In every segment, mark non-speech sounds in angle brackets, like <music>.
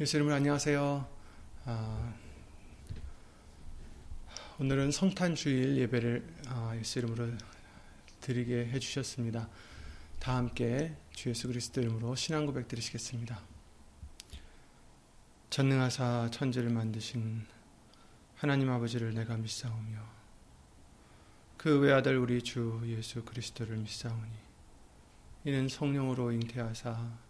예수 이름으로 안녕하세요. 아, 오늘은 성탄 주일 예배를 아, 예수 이름으로 드리게 해주셨습니다. 다 함께 주 예수 그리스도 이름으로 신앙 고백 드리시겠습니다. 전능하사 천지를 만드신 하나님 아버지를 내가 믿사오며 그 외아들 우리 주 예수 그리스도를 믿사오니 이는 성령으로 잉태하사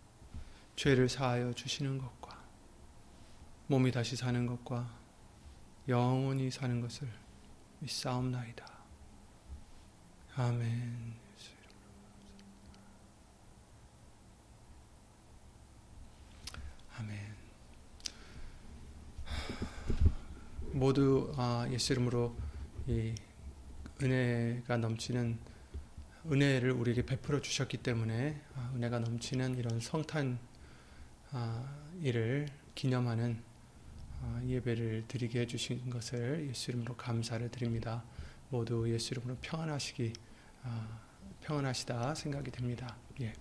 죄를 사하여 주시는 것과 몸이 다시 사는 것과 영원히 사는 것을 믿사옵나이다. 아멘. 아멘. 모두 아, 예수 이름으로 이 은혜가 넘치는 은혜를 우리에게 베풀어 주셨기 때문에 아, 은혜가 넘치는 이런 성탄 아, 이를 기념하는 아, 예배를 드리게 해주신 것을 예수 이름으로 감사를 드립니다. 모두 예수 이름으로 평안하시기 아, 평안하시다 생각이 됩니다. 예.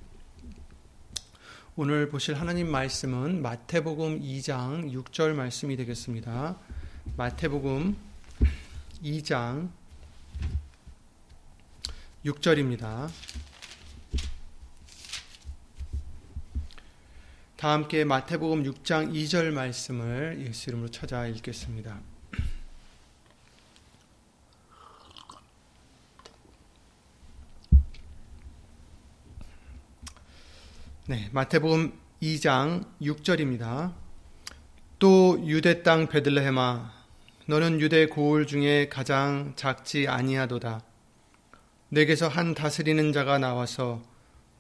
오늘 보실 하나님 말씀은 마태복음 2장 6절 말씀이 되겠습니다. 마태복음 2장 6절입니다. 다 함께 마태복음 6장 2절 말씀을 예수 이름으로 찾아 읽겠습니다. 네, 마태복음 2장 6절입니다. 또 유대 땅 베들레헴아 너는 유대 고을 중에 가장 작지 아니하도다. 내게서 한 다스리는 자가 나와서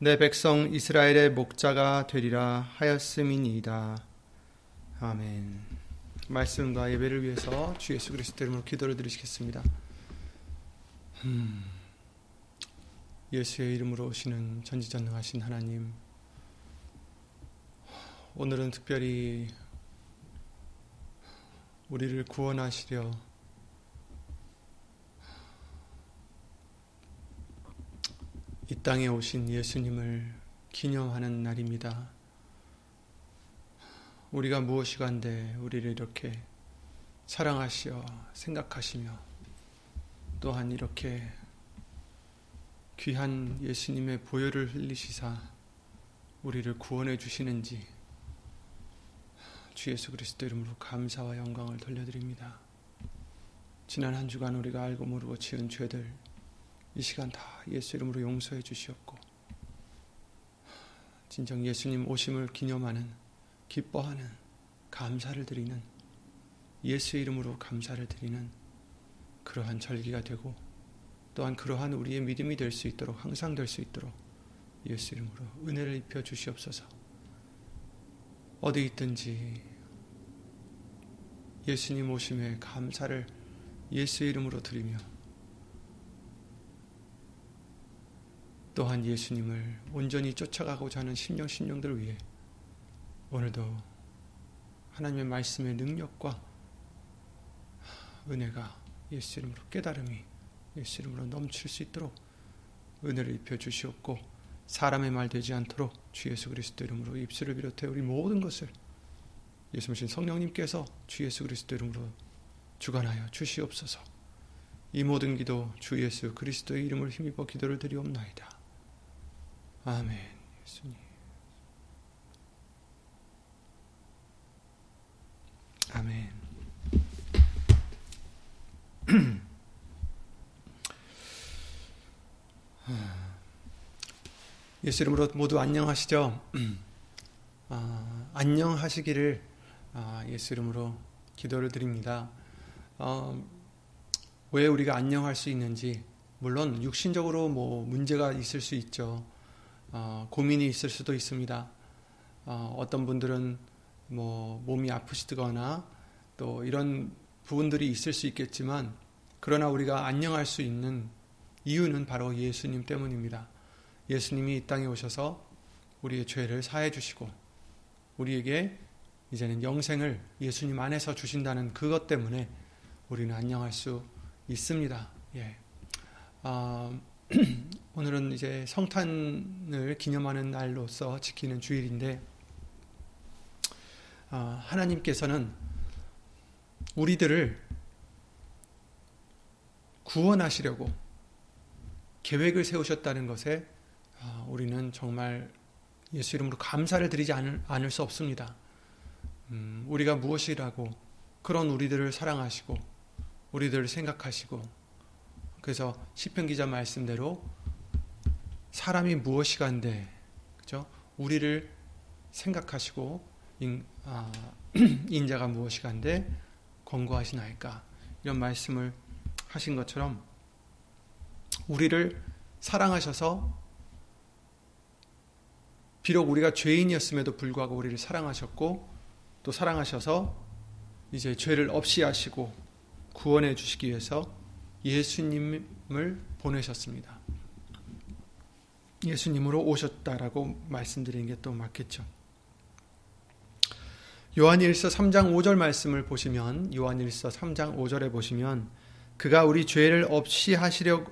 내 백성 이스라엘의 목자가 되리라 하였음이니이다. 아멘. 말씀과 예배를 위해서 주 예수 그리스도 이름으로 기도를 드리시겠습니다. 음, 예수의 이름으로 오시는 전지전능하신 하나님, 오늘은 특별히 우리를 구원하시려 이 땅에 오신 예수님을 기념하는 날입니다. 우리가 무엇이간데 우리를 이렇게 사랑하시어 생각하시며 또한 이렇게 귀한 예수님의 보혈을 흘리시사 우리를 구원해 주시는지 주 예수 그리스도 이름으로 감사와 영광을 돌려드립니다. 지난 한 주간 우리가 알고 모르고 지은 죄들 이 시간 다 예수 이름으로 용서해 주시옵고 진정 예수님 오심을 기념하는 기뻐하는 감사를 드리는 예수 이름으로 감사를 드리는 그러한 절기가 되고 또한 그러한 우리의 믿음이 될 수 있도록 항상 될 수 있도록 예수 이름으로 은혜를 입혀 주시옵소서. 어디 있든지 예수님 오심에 감사를 예수 이름으로 드리며 또한 예수님을 온전히 쫓아가고자 하는 심령 심령들을 위해 오늘도 하나님의 말씀의 능력과 은혜가 예수 이름으로 깨달음이 예수 이름으로 넘칠 수 있도록 은혜를 입혀 주시옵고 사람의 말 되지 않도록 주 예수 그리스도 이름으로 입술을 비롯해 우리 모든 것을 예수님 성령님께서 주 예수 그리스도 이름으로 주관하여 주시옵소서. 이 모든 기도 주 예수 그리스도의 이름을 힘입어 기도를 드리옵나이다. 아멘. 예수님. 아멘. <clears throat> 예수 이름으로 모두 안녕하시죠? <clears throat> 아, 안녕하시기를 아, 예수 이름으로 기도를 드립니다. 어, 왜 우리가 안녕할 수 있는지 물론 육신적으로 뭐 문제가 있을 수 있죠. 어, 고민이 있을 수도 있습니다. 어, 떤 분들은 뭐 몸이 아프시거나 또 이런 부분들이 있을 수 있겠지만 그러나 우리가 안녕할 수 있는 이유는 바로 예수님 때문입니다. 예수님이 이 땅에 오셔서 우리의 죄를 사해 주시고 우리에게 이제는 영생을 예수님 안에서 주신다는 그것 때문에 우리는 안녕할 수 있습니다. 예. 아, <clears throat> 오늘은 이제 성탄을 기념하는 날로서 지키는 주일인데 아, 하나님께서는 우리들을 구원하시려고 계획을 세우셨다는 것에 아, 우리는 정말 예수 이름으로 감사를 드리지 않을, 않을 수 없습니다. 음, 우리가 무엇이라고 그런 우리들을 사랑하시고 우리들을 생각하시고 그래서 시편 기자 말씀대로 사람이 무엇이간데 그죠? 우리를 생각하시고 인, 아, <clears throat> 인자가 무엇이간데 권고하시나이까 이런 말씀을 하신 것처럼 우리를 사랑하셔서 비록 우리가 죄인이었음에도 불구하고 우리를 사랑하셨고 또 사랑하셔서 이제 죄를 없이 하시고 구원해 주시기 위해서 예수님을 보내셨습니다. 예수님으로 오셨다라고 말씀드리는 게 또 맞겠죠. 요한일서 3장 5절 말씀을 보시면 요한일서 3장 5절에 보시면 그가 우리 죄를 없이 하시려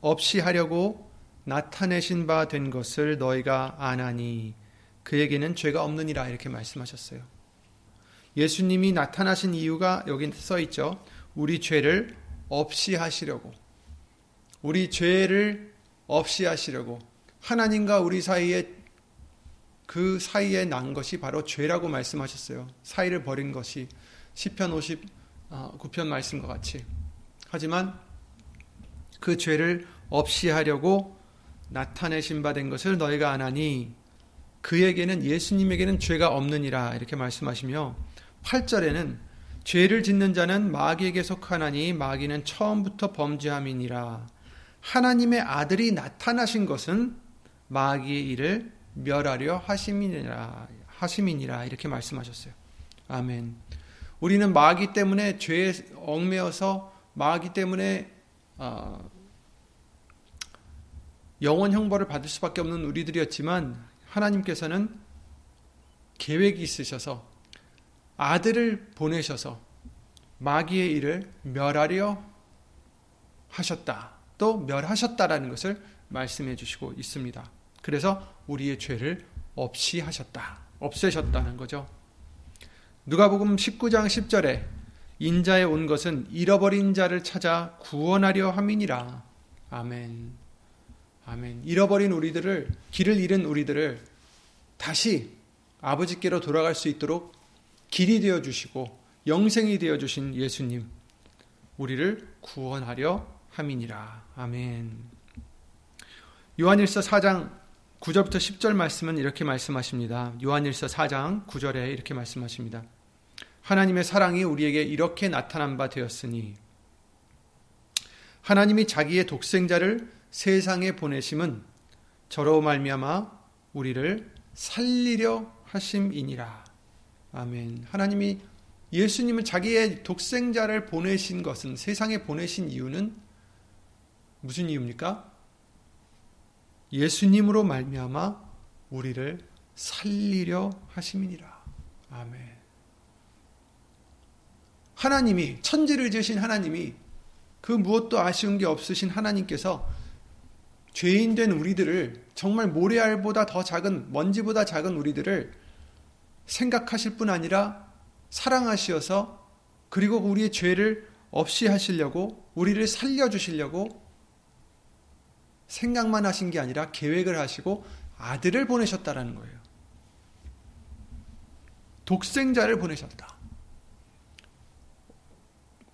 없이 하려고 나타내신 바 된 것을 너희가 아나니 그에게는 죄가 없느니라 이렇게 말씀하셨어요. 예수님이 나타나신 이유가 여기 써 있죠. 우리 죄를 없이 하시려고. 우리 죄를 없이 하시려고. 하나님과 우리 사이에 그 사이에 난 것이 바로 죄라고 말씀하셨어요. 사이를 버린 것이 시편 59편 말씀과 같이. 하지만 그 죄를 없이 하려고 나타내신 바 된 것을 너희가 아나니 그에게는 예수님에게는 죄가 없느니라 이렇게 말씀하시며 8절에는 죄를 짓는 자는 마귀에게 속하나니 마귀는 처음부터 범죄함이니라 하나님의 아들이 나타나신 것은 마귀의 일을 멸하려 하심이니라 하심이니라 이렇게 말씀하셨어요. 아멘. 우리는 마귀 때문에 죄에 얽매여서 마귀 때문에 어, 영원 형벌을 받을 수밖에 없는 우리들이었지만 하나님께서는 계획이 있으셔서 아들을 보내셔서 마귀의 일을 멸하려 하셨다. 또 멸하셨다라는 것을 말씀해 주시고 있습니다. 그래서 우리의 죄를 없이 하셨다. 없애셨다는 거죠. 누가복음 19장 10절에 인자에 온 것은 잃어버린 자를 찾아 구원하려 함이니라. 아멘. 아멘. 잃어버린 우리들을 길을 잃은 우리들을 다시 아버지께로 돌아갈 수 있도록 길이 되어 주시고 영생이 되어 주신 예수님 우리를 구원하려 함이니라. 아멘. 요한일서 4장 9절부터 10절 말씀은 이렇게 말씀하십니다. 요한일서 4장 9절에 이렇게 말씀하십니다. 하나님의 사랑이 우리에게 이렇게 나타난 바 되었으니 하나님이 자기의 독생자를 세상에 보내심은 저로 말미암아 우리를 살리려 하심이니라. 아멘. 하나님이 예수님을 자기의 독생자를 보내신 것은 세상에 보내신 이유는 무슨 이유입니까? 예수님으로 말미암아 우리를 살리려 하심이니라. 아멘. 하나님이 천지를 지으신 하나님이 그 무엇도 아쉬운 게 없으신 하나님께서 죄인 된 우리들을 정말 모래알보다 더 작은 먼지보다 작은 우리들을 생각하실 뿐 아니라 사랑하시어서 그리고 우리의 죄를 없이 하시려고 우리를 살려 주시려고 생각만 하신 게 아니라 계획을 하시고 아들을 보내셨다라는 거예요. 독생자를 보내셨다.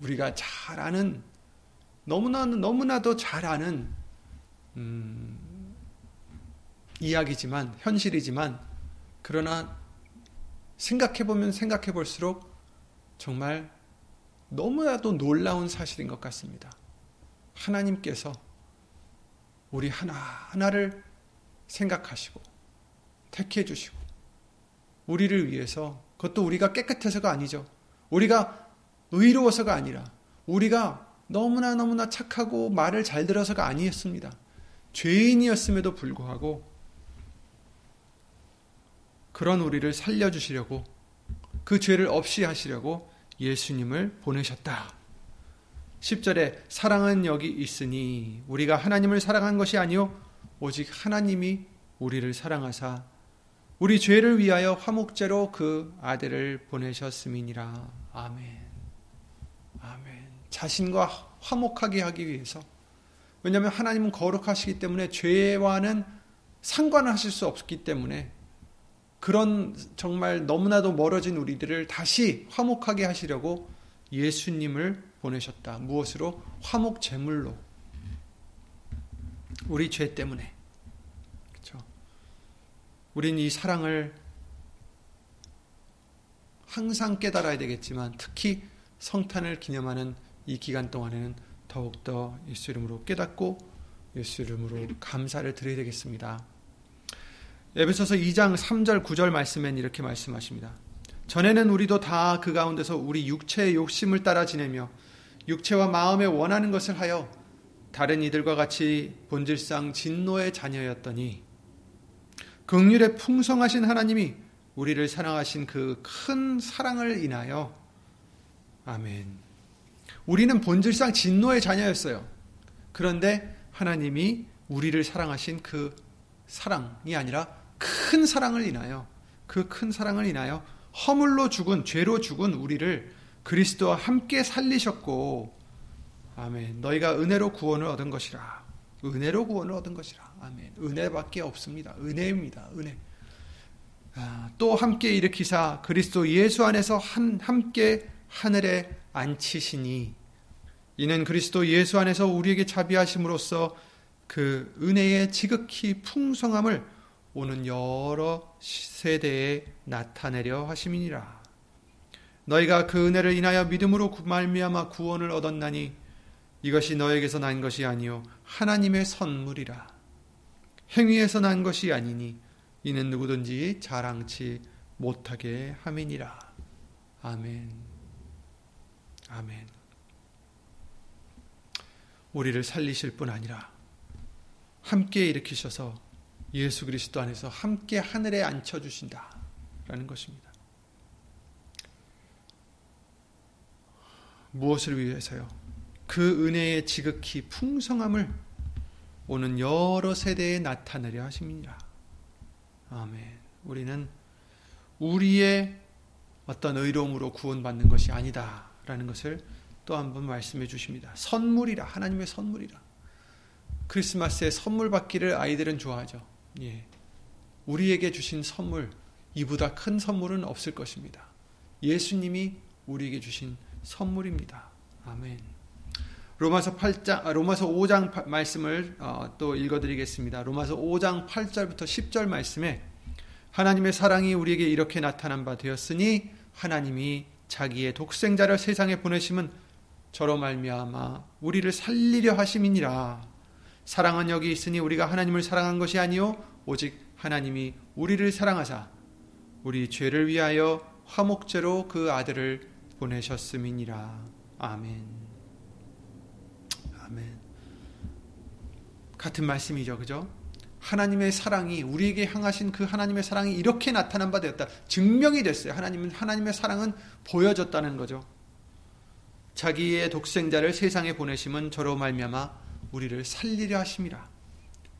우리가 잘 아는 너무나 너무나도 잘 아는 음, 이야기지만 현실이지만 그러나 생각해 보면 생각해 볼수록 정말 너무나도 놀라운 사실인 것 같습니다. 하나님께서 우리 하나하나를 생각하시고 택해 주시고 우리를 위해서 그것도 우리가 깨끗해서가 아니죠. 우리가 의로워서가 아니라 우리가 너무나 너무나 착하고 말을 잘 들어서가 아니었습니다. 죄인이었음에도 불구하고 그런 우리를 살려 주시려고 그 죄를 없이 하시려고 예수님을 보내셨다. 10절에 사랑은 여기 있으니 우리가 하나님을 사랑한 것이 아니요 오직 하나님이 우리를 사랑하사 우리 죄를 위하여 화목제로 그 아들을 보내셨음이니라. 아멘. 아멘. 자신과 화목하게 하기 위해서 왜냐하면 하나님은 거룩하시기 때문에 죄와는 상관을 하실 수 없기 때문에 그런 정말 너무나도 멀어진 우리들을 다시 화목하게 하시려고 예수님을 보내셨다. 무엇으로? 화목 제물로. 우리 죄 때문에. 그렇죠? 우린 이 사랑을 항상 깨달아야 되겠지만 특히 성탄을 기념하는 이 기간 동안에는 더욱더 예수 이름으로 깨닫고 예수 이름으로 감사를 드려야 되겠습니다. 에베소서 2장 3절 9절 말씀엔 이렇게 말씀하십니다. 전에는 우리도 다 그 가운데서 우리 육체의 욕심을 따라 지내며 육체와 마음에 원하는 것을 하여 다른 이들과 같이 본질상 진노의 자녀였더니 극률에 풍성하신 하나님이 우리를 사랑하신 그 큰 사랑을 인하여 아멘. 우리는 본질상 진노의 자녀였어요. 그런데 하나님이 우리를 사랑하신 그 사랑이 아니라 큰 사랑을 인하여 그 큰 사랑을 인하여 허물로 죽은 죄로 죽은 우리를 그리스도와 함께 살리셨고 아멘. 너희가 은혜로 구원을 얻은 것이라. 은혜로 구원을 얻은 것이라. 아멘. 은혜밖에 없습니다. 은혜입니다. 은혜. 아, 또 함께 일으키사 그리스도 예수 안에서 한, 함께 하늘에 앉히시니 이는 그리스도 예수 안에서 우리에게 자비하심으로써 그 은혜의 지극히 풍성함을 오는 여러 세대에 나타내려 하심이니라. 너희가 그 은혜를 인하여 믿음으로 말미암아 구원을 얻었나니 이것이 너에게서 난 것이 아니요 하나님의 선물이라. 행위에서 난 것이 아니니 이는 누구든지 자랑치 못하게 함이니라. 아멘. 아멘. 우리를 살리실 뿐 아니라 함께 일으키셔서 예수 그리스도 안에서 함께 하늘에 앉혀 주신다. 라는 것입니다. 무엇을 위해서요? 그 은혜의 지극히 풍성함을 오는 여러 세대에 나타내려 하십니다. 아멘. 우리는 우리의 어떤 의로움으로 구원받는 것이 아니다. 라는 것을 또 한 번 말씀해 주십니다. 선물이라. 하나님의 선물이라. 크리스마스에 선물 받기를 아이들은 좋아하죠. 예. 우리에게 주신 선물, 이보다 큰 선물은 없을 것입니다. 예수님이 우리에게 주신 선물입니다. 아멘. 로마서 8장, 아, 로마서 5장 말씀을 어, 또 읽어 드리겠습니다. 로마서 5장 8절부터 10절 말씀에 하나님의 사랑이 우리에게 이렇게 나타난 바 되었으니 하나님이 자기의 독생자를 세상에 보내심은 저로 말미암아 우리를 살리려 하심이니라. 사랑은 여기 있으니 우리가 하나님을 사랑한 것이 아니요 오직 하나님이 우리를 사랑하사 우리 죄를 위하여 화목제로 그 아들을 보내셨음이니라. 아멘. 아멘. 같은 말씀이죠. 그죠? 하나님의 사랑이 우리에게 향하신 그 하나님의 사랑이 이렇게 나타난 바 되었다. 증명이 됐어요. 하나님은 하나님의 사랑은 보여졌다는 거죠. 자기의 독생자를 세상에 보내심은 저로 말미암아 우리를 살리려 하심이라.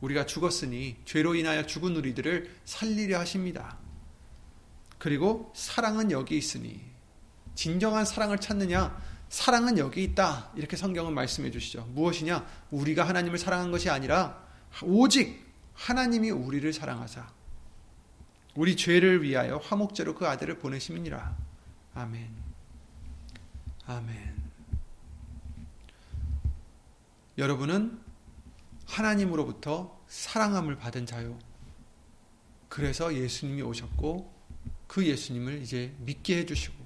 우리가 죽었으니 죄로 인하여 죽은 우리들을 살리려 하십니다. 그리고 사랑은 여기 있으니 진정한 사랑을 찾느냐? 사랑은 여기 있다. 이렇게 성경은 말씀해 주시죠. 무엇이냐? 우리가 하나님을 사랑한 것이 아니라 오직 하나님이 우리를 사랑하사 우리 죄를 위하여 화목제로 그 아들을 보내심이니라. 아멘. 아멘. 여러분은 하나님으로부터 사랑함을 받은 자요. 그래서 예수님이 오셨고 그 예수님을 이제 믿게 해주시고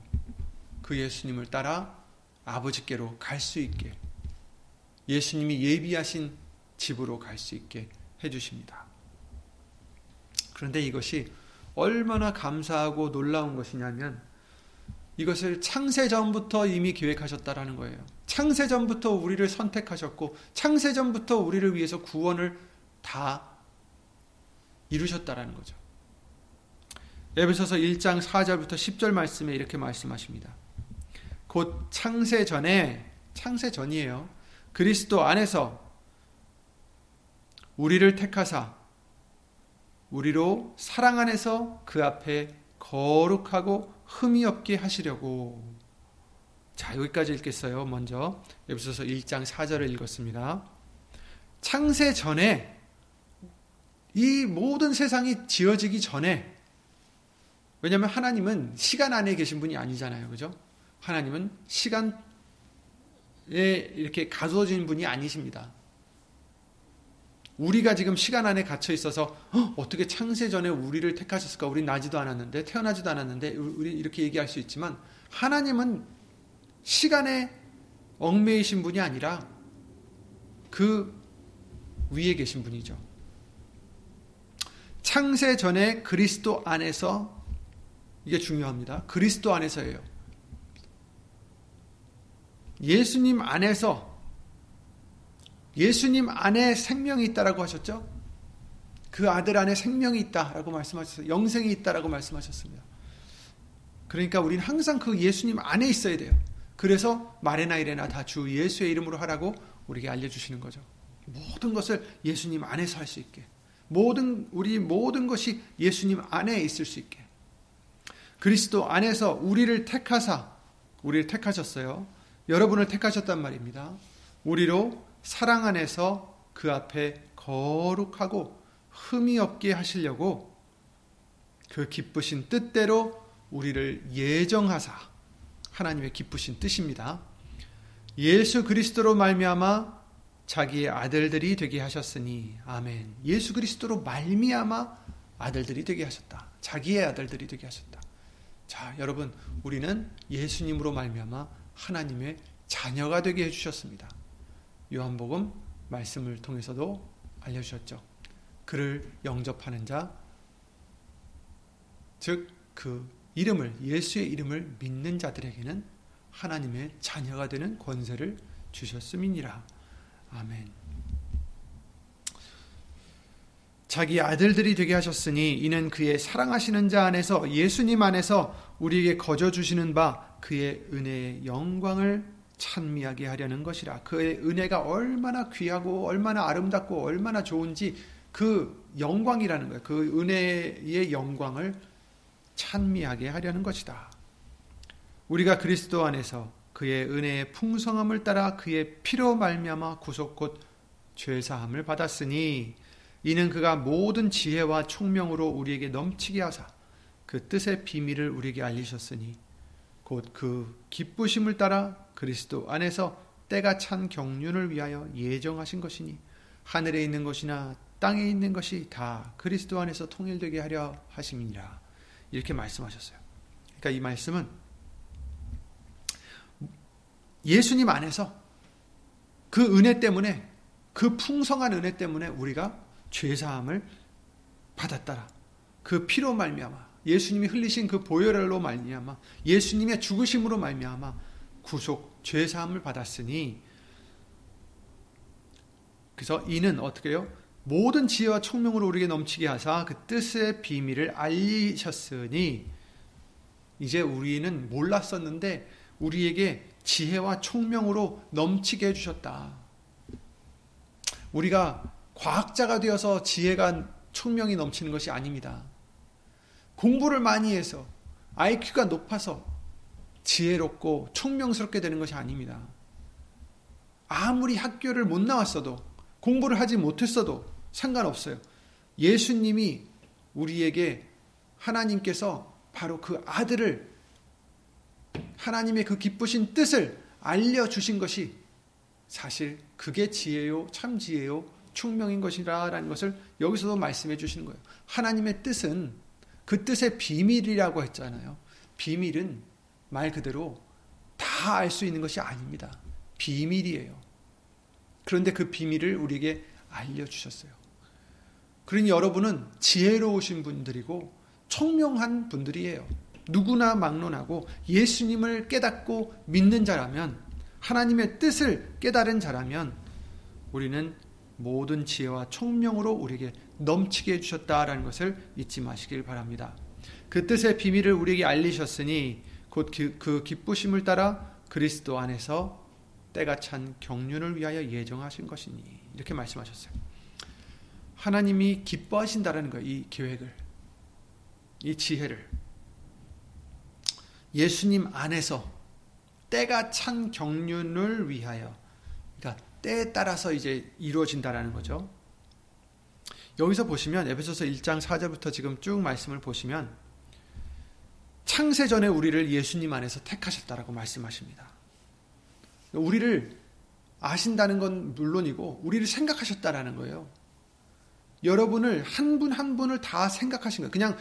그 예수님을 따라 아버지께로 갈 수 있게 예수님이 예비하신 집으로 갈 수 있게 해주십니다. 그런데 이것이 얼마나 감사하고 놀라운 것이냐면 이것을 창세 전부터 이미 계획하셨다라는 거예요. 창세 전부터 우리를 선택하셨고 창세 전부터 우리를 위해서 구원을 다 이루셨다라는 거죠. 에베소서 1장 4절부터 10절 말씀에 이렇게 말씀하십니다. 곧 창세 전에 창세 전이에요. 그리스도 안에서 우리를 택하사 우리로 사랑 안에서 그 앞에 거룩하고 흠이 없게 하시려고 자 여기까지 읽겠어요. 먼저 에베소서 1장 4절을 읽었습니다. 창세 전에 이 모든 세상이 지어지기 전에 왜냐하면 하나님은 시간 안에 계신 분이 아니잖아요. 그죠? 하나님은 시간에 이렇게 가두어진 분이 아니십니다. 우리가 지금 시간 안에 갇혀 있어서 어, 떻게 창세 전에 우리를 택하셨을까? 우리 나지도 않았는데 태어나지도 않았는데 우리 이렇게 얘기할 수 있지만 하나님은 시간에 얽매이신 분이 아니라 그 위에 계신 분이죠. 창세 전에 그리스도 안에서 이게 중요합니다. 그리스도 안에서예요. 예수님 안에서 예수님 안에 생명이 있다라고 하셨죠? 그 아들 안에 생명이 있다라고 말씀하셨어요. 영생이 있다라고 말씀하셨습니다. 그러니까 우리는 항상 그 예수님 안에 있어야 돼요. 그래서 말에나 이래나 다 주 예수의 이름으로 하라고 우리에게 알려주시는 거죠. 모든 것을 예수님 안에서 할 수 있게. 모든, 우리 모든 것이 예수님 안에 있을 수 있게. 그리스도 안에서 우리를 택하사, 우리를 택하셨어요. 여러분을 택하셨단 말입니다. 우리로 사랑 안에서 그 앞에 거룩하고 흠이 없게 하시려고 그 기쁘신 뜻대로 우리를 예정하사 하나님의 기쁘신 뜻입니다. 예수 그리스도로 말미암아 자기의 아들들이 되게 하셨으니 아멘. 예수 그리스도로 말미암아 아들들이 되게 하셨다. 자기의 아들들이 되게 하셨다. 자, 여러분, 우리는 예수님으로 말미암아 하나님의 자녀가 되게 해 주셨습니다. 요한복음 말씀을 통해서도 알려 주셨죠. 그를 영접하는 자, 즉 그 이름을 예수의 이름을 믿는 자들에게는 하나님의 자녀가 되는 권세를 주셨음이니라. 아멘. 자기 아들들이 되게 하셨으니 이는 그의 사랑하시는 자 안에서 예수님 안에서 우리에게 거저 주시는 바 그의 은혜의 영광을 찬미하게 하려는 것이라. 그의 은혜가 얼마나 귀하고 얼마나 아름답고 얼마나 좋은지 그 영광이라는 거예요. 그 은혜의 영광을 찬미하게 하려는 것이다. 우리가 그리스도 안에서 그의 은혜의 풍성함을 따라 그의 피로 말미암아 구속 곧 죄사함을 받았으니 이는 그가 모든 지혜와 총명으로 우리에게 넘치게 하사 그 뜻의 비밀을 우리에게 알리셨으니 곧 그 기쁘심을 따라 그리스도 안에서 때가 찬 경륜을 위하여 예정하신 것이니 하늘에 있는 것이나 땅에 있는 것이 다 그리스도 안에서 통일되게 하려 하심이니라 이렇게 말씀하셨어요. 그러니까 이 말씀은 예수님 안에서 그 은혜 때문에 그 풍성한 은혜 때문에 우리가 죄 사함을 받았다라. 그 피로 말미암아 예수님이 흘리신 그 보혈로 말미암아 예수님의 죽으심으로 말미암아 구속 죄 사함을 받았으니 그래서 이는 어떻게 요 모든 지혜와 총명으로 우리에게 넘치게 하사 그 뜻의 비밀을 알리셨으니 이제 우리는 몰랐었는데 우리에게 지혜와 총명으로 넘치게 해주셨다. 우리가 과학자가 되어서 지혜가 총명이 넘치는 것이 아닙니다. 공부를 많이 해서 IQ가 높아서 지혜롭고 총명스럽게 되는 것이 아닙니다. 아무리 학교를 못 나왔어도 공부를 하지 못했어도 상관없어요. 예수님이 우리에게 하나님께서 바로 그 아들을 하나님의 그 기쁘신 뜻을 알려주신 것이 사실 그게 지혜요, 참 지혜요, 총명인 것이라는 것을 여기서도 말씀해 주시는 거예요. 하나님의 뜻은 그 뜻의 비밀이라고 했잖아요. 비밀은 말 그대로 다 알 수 있는 것이 아닙니다. 비밀이에요. 그런데 그 비밀을 우리에게 알려주셨어요. 그러니 여러분은 지혜로우신 분들이고 총명한 분들이에요. 누구나 막론하고 예수님을 깨닫고 믿는 자라면 하나님의 뜻을 깨달은 자라면 우리는 모든 지혜와 총명으로 우리에게 넘치게 해주셨다라는 것을 잊지 마시길 바랍니다. 그 뜻의 비밀을 우리에게 알리셨으니 곧 그 기쁘심을 따라 그리스도 안에서 때가 찬 경륜을 위하여 예정하신 것이니 이렇게 말씀하셨어요. 하나님이 기뻐하신다라는 거예요. 이 계획을. 이 지혜를. 예수님 안에서 때가 찬 경륜을 위하여 때에 따라서 이제 이루어진다라는 거죠. 여기서 보시면 에베소서 1장 4절부터 지금 쭉 말씀을 보시면 창세 전에 우리를 예수님 안에서 택하셨다라고 말씀하십니다. 우리를 아신다는 건 물론이고 우리를 생각하셨다라는 거예요. 여러분을 한 분한 한 분을 다 생각하신 거예요. 그냥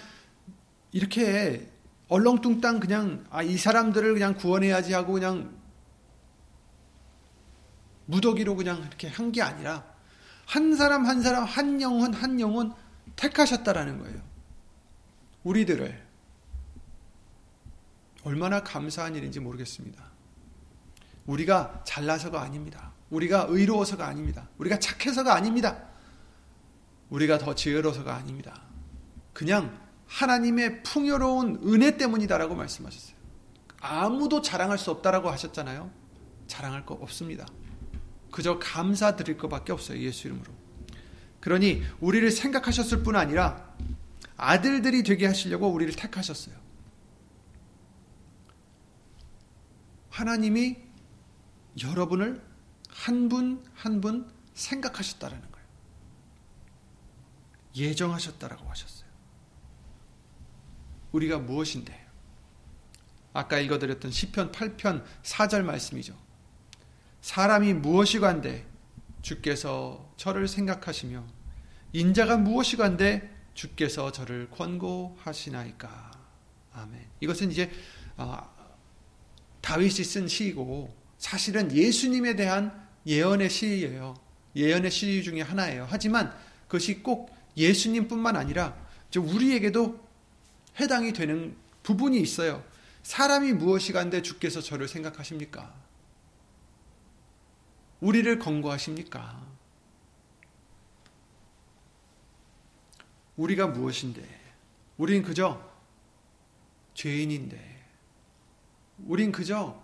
이렇게 얼렁뚱땅 그냥 아, 이 사람들을 그냥 구원해야지 하고 그냥 무더기로 그냥 이렇게 한 게 아니라 한 사람 한 사람 한 영혼 한 영혼 택하셨다라는 거예요. 우리들을 얼마나 감사한 일인지 모르겠습니다. 우리가 잘나서가 아닙니다. 우리가 의로워서가 아닙니다. 우리가 착해서가 아닙니다. 우리가 더 지혜로워서가 아닙니다. 그냥 하나님의 풍요로운 은혜 때문이다라고 말씀하셨어요. 아무도 자랑할 수 없다라고 하셨잖아요. 자랑할 거 없습니다. 그저 감사드릴 것밖에 없어요. 예수 이름으로. 그러니 우리를 생각하셨을 뿐 아니라 아들들이 되게 하시려고 우리를 택하셨어요. 하나님이 여러분을 한 분 한 분 생각하셨다라는 거예요. 예정하셨다라고 하셨어요. 우리가 무엇인데? 아까 읽어드렸던 시편 8편 4절 말씀이죠. 사람이 무엇이 간데 주께서 저를 생각하시며 인자가 무엇이 간데 주께서 저를 권고하시나이까. 아멘. 이것은 이제 어, 다윗이 쓴 시이고 사실은 예수님에 대한 예언의 시예요. 예언의 시 중에 하나예요. 하지만 그것이 꼭 예수님뿐만 아니라 우리에게도 해당이 되는 부분이 있어요. 사람이 무엇이 간데 주께서 저를 생각하십니까? 우리를 권고하십니까? 우리가 무엇인데? 우린 그저 죄인인데. 우린 그저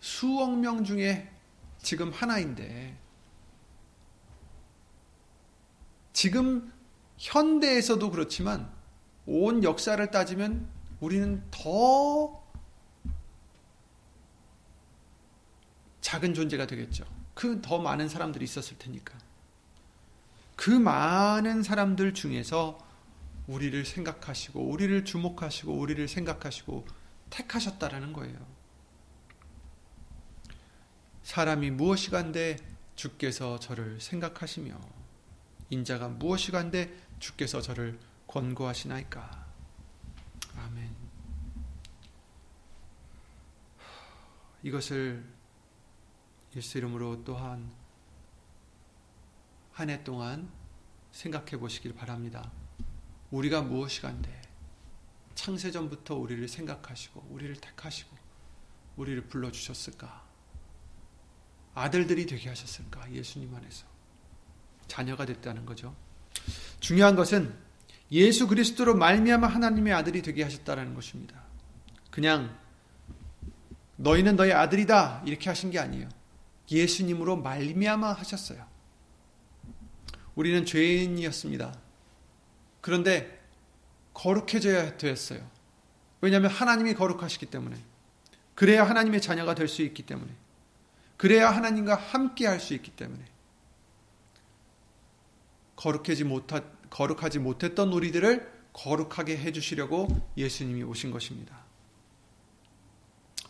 수억 명 중에 지금 하나인데. 지금 현대에서도 그렇지만 온 역사를 따지면 우리는 더 작은 존재가 되겠죠. 그 더 많은 사람들이 있었을 테니까. 그 많은 사람들 중에서 우리를 생각하시고, 우리를 주목하시고, 우리를 생각하시고, 택하셨다라는 거예요. 사람이 무엇이 간데 주께서 저를 생각하시며, 인자가 무엇이 간데 주께서 저를 권고하시나이까. 아멘. 이것을 예수 이름으로 또한 한 해 동안 생각해 보시길 바랍니다. 우리가 무엇이 간데 창세전부터 우리를 생각하시고 우리를 택하시고 우리를 불러 주셨을까? 아들들이 되게 하셨을까? 예수님 안에서 자녀가 됐다는 거죠. 중요한 것은 예수 그리스도로 말미암아 하나님의 아들이 되게 하셨다라는 것입니다. 그냥 너희는 너희 아들이다 이렇게 하신 게 아니에요. 예수님으로 말미암아 하셨어요. 우리는 죄인이었습니다. 그런데 거룩해져야 되었어요. 왜냐하면 하나님이 거룩하시기 때문에 그래야 하나님의 자녀가 될 수 있기 때문에 그래야 하나님과 함께 할 수 있기 때문에 거룩하지 못하 거룩하지 못했던 우리들을 거룩하게 해주시려고 예수님이 오신 것입니다.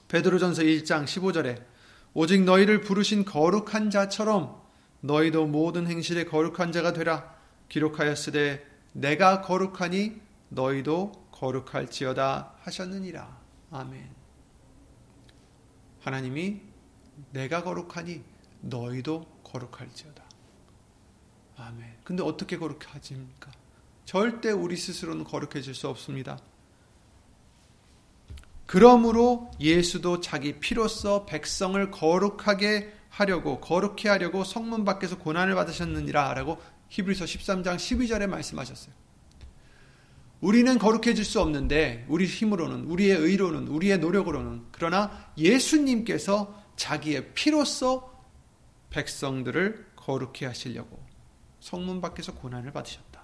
베드로전서 1장 15절에 오직 너희를 부르신 거룩한 자처럼 너희도 모든 행실에 거룩한 자가 되라 기록하였으되 내가 거룩하니 너희도 거룩할지어다 하셨느니라. 아멘. 하나님이 내가 거룩하니 너희도 거룩할지어다. 아멘. 근데 어떻게 거룩해집니까? 절대 우리 스스로는 거룩해질 수 없습니다. 그러므로 예수도 자기 피로써 백성을 거룩하게 하려고 거룩해 하려고 성문 밖에서 고난을 받으셨느니라라고 히브리서 13장 12절에 말씀하셨어요. 우리는 거룩해질 수 없는데 우리 힘으로는 우리의 의로는 우리의 노력으로는 그러나 예수님께서 자기의 피로써 백성들을 거룩해 하시려고 성문 밖에서 고난을 받으셨다.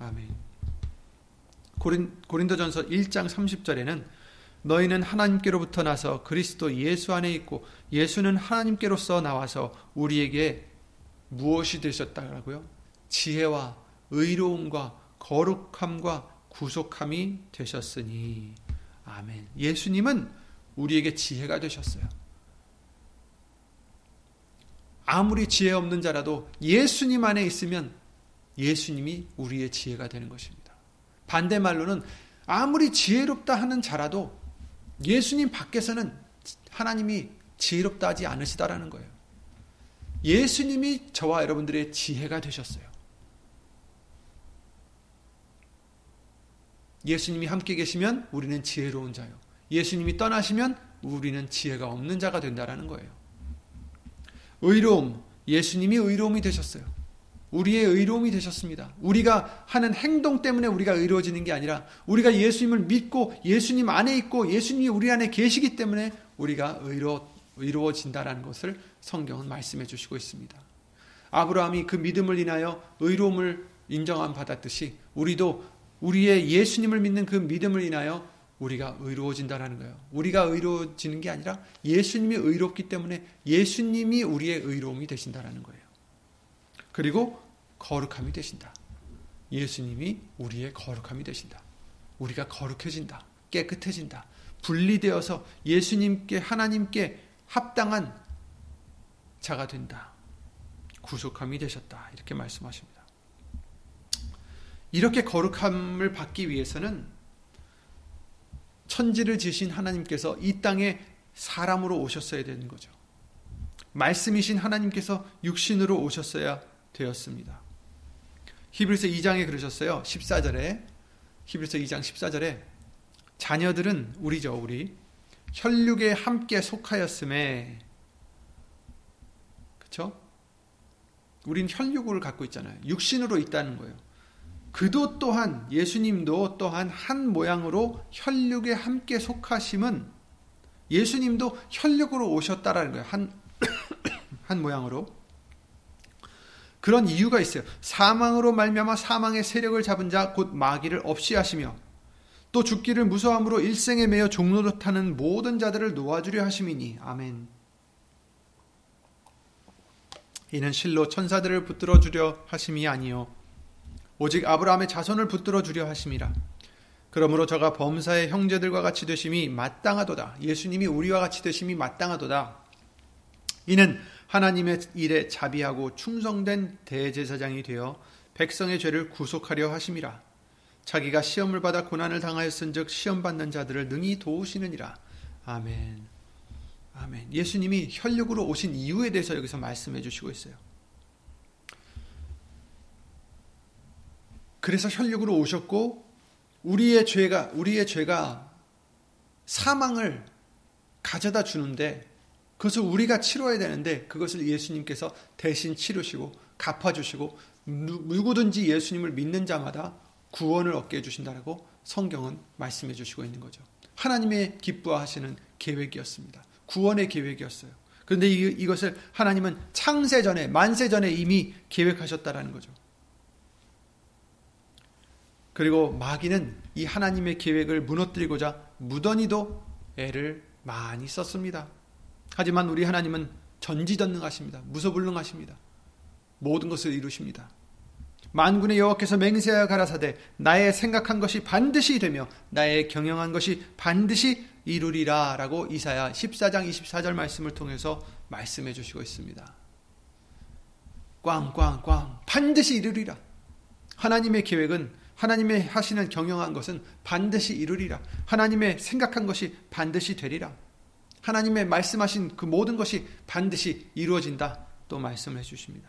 아멘. 고린, 고린도전서 1장 30절에는 너희는 하나님께로부터 나서 그리스도 예수 안에 있고 예수는 하나님께로서 나와서 우리에게 무엇이 되셨다라고요? 지혜와 의로움과 거룩함과 구속함이 되셨으니 아멘. 예수님은 우리에게 지혜가 되셨어요. 아무리 지혜 없는 자라도 예수님 안에 있으면 예수님이 우리의 지혜가 되는 것입니다. 반대말로는 아무리 지혜롭다 하는 자라도 예수님 밖에서는 하나님이 지혜롭다 하지 않으시다라는 거예요. 예수님이 저와 여러분들의 지혜가 되셨어요. 예수님이 함께 계시면 우리는 지혜로운 자요. 예수님이 떠나시면 우리는 지혜가 없는 자가 된다라는 거예요. 의로움, 예수님이 의로움이 되셨어요. 우리의 의로움이 되셨습니다. 우리가 하는 행동 때문에 우리가 의로워지는 게 아니라 우리가 예수님을 믿고 예수님 안에 있고 예수님이 우리 안에 계시기 때문에 우리가 의로, 의로워진다라는 것을 성경은 말씀해 주시고 있습니다. 아브라함이 그 믿음을 인하여 의로움을 인정함 받았듯이 우리도 우리의 예수님을 믿는 그 믿음을 인하여 우리가 의로워진다라는 거예요. 우리가 의로워지는 게 아니라 예수님이 의롭기 때문에 예수님이 우리의 의로움이 되신다라는 거예요. 그리고 거룩함이 되신다. 예수님이 우리의 거룩함이 되신다. 우리가 거룩해진다. 깨끗해진다. 분리되어서 예수님께 하나님께 합당한 자가 된다. 구속함이 되셨다. 이렇게 말씀하십니다. 이렇게 거룩함을 받기 위해서는 천지를 지신 하나님께서 이 땅에 사람으로 오셨어야 되는 거죠. 말씀이신 하나님께서 육신으로 오셨어야 되었습니다. 히브리서 2장에 그러셨어요. 14절에 히브리서 2장 14절에 자녀들은 우리죠, 우리 혈육에 함께 속하였음에 그렇죠? 우린 혈육을 갖고 있잖아요. 육신으로 있다는 거예요. 그도 또한 예수님도 또한 한 모양으로 혈육에 함께 속하심은 예수님도 혈육으로 오셨다라는 거예요. 한, <coughs> 한 모양으로. 그런 이유가 있어요. 사망으로 말미암아 사망의 세력을 잡은 자 곧 마귀를 없이 하시며 또 죽기를 무서함으로 일생에 매여 종노릇하는 모든 자들을 놓아주려 하심이니 아멘. 이는 실로 천사들을 붙들어 주려 하심이 아니요 오직 아브라함의 자손을 붙들어 주려 하심이라. 그러므로 저가 범사의 형제들과 같이 되심이 마땅하도다. 예수님이 우리와 같이 되심이 마땅하도다. 이는 하나님의 일에 자비하고 충성된 대제사장이 되어 백성의 죄를 구속하려 하심이라. 자기가 시험을 받아 고난을 당하였은즉 시험 받는 자들을 능히 도우시느니라. 아멘. 아멘. 예수님이 혈육으로 오신 이유에 대해서 여기서 말씀해 주시고 있어요. 그래서 혈육으로 오셨고 우리의 죄가 우리의 죄가 사망을 가져다 주는데 그것을 우리가 치러야 되는데 그것을 예수님께서 대신 치르시고 갚아주시고 누구든지 예수님을 믿는 자마다 구원을 얻게 해주신다라고 성경은 말씀해 주시고 있는 거죠. 하나님의 기뻐하시는 계획이었습니다. 구원의 계획이었어요. 그런데 이, 것을 하나님은 창세 전에 만세 전에 이미 계획하셨다라는 거죠. 그리고 마귀는 이 하나님의 계획을 무너뜨리고자 무던히도 애를 많이 썼습니다. 하지만 우리 하나님은 전지전능하십니다. 무소불능하십니다. 모든 것을 이루십니다. 만군의 여호와께서 맹세하여 가라사대 나의 생각한 것이 반드시 되며 나의 경영한 것이 반드시 이루리라라고 이사야 14장 24절 말씀을 통해서 말씀해 주시고 있습니다. 꽝꽝꽝 반드시 이루리라. 하나님의 계획은 하나님의 하시는 경영한 것은 반드시 이루리라. 하나님의 생각한 것이 반드시 되리라. 하나님의 말씀하신 그 모든 것이 반드시 이루어진다. 또 말씀해 주십니다.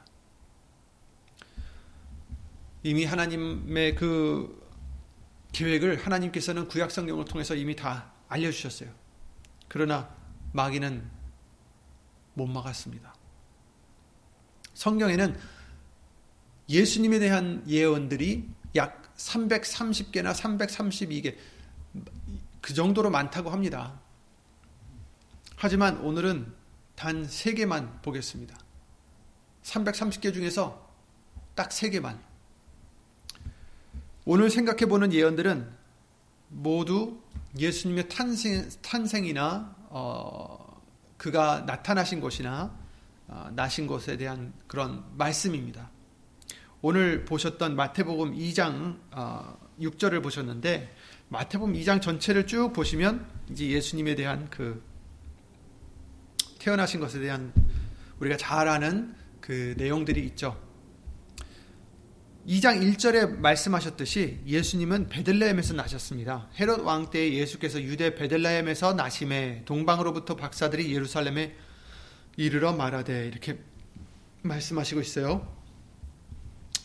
이미 하나님의 그 계획을 하나님께서는 구약 성경을 통해서 이미 다 알려 주셨어요. 그러나 마귀는 못 막았습니다. 성경에는 예수님에 대한 예언들이 약 330개나 332개 그 정도로 많다고 합니다. 하지만 오늘은 단 3개만 보겠습니다. 330개 중에서 딱 3개만. 오늘 생각해 보는 예언들은 모두 예수님의 탄생, 탄생이나 어, 그가 나타나신 곳이나 어, 나신 곳에 대한 그런 말씀입니다. 오늘 보셨던 마태복음 2장 어, 6절을 보셨는데 마태복음 2장 전체를 쭉 보시면 이제 예수님에 대한 그 태어나신 것에 대한 우리가 잘 아는 그 내용들이 있죠. 2장 1절에 말씀하셨듯이 예수님은 베들레헴에서 나셨습니다. 헤롯 왕때 예수께서 유대 베들레헴에서 나심에 동방으로부터 박사들이 예루살렘에 이르러 말하되 이렇게 말씀하시고 있어요.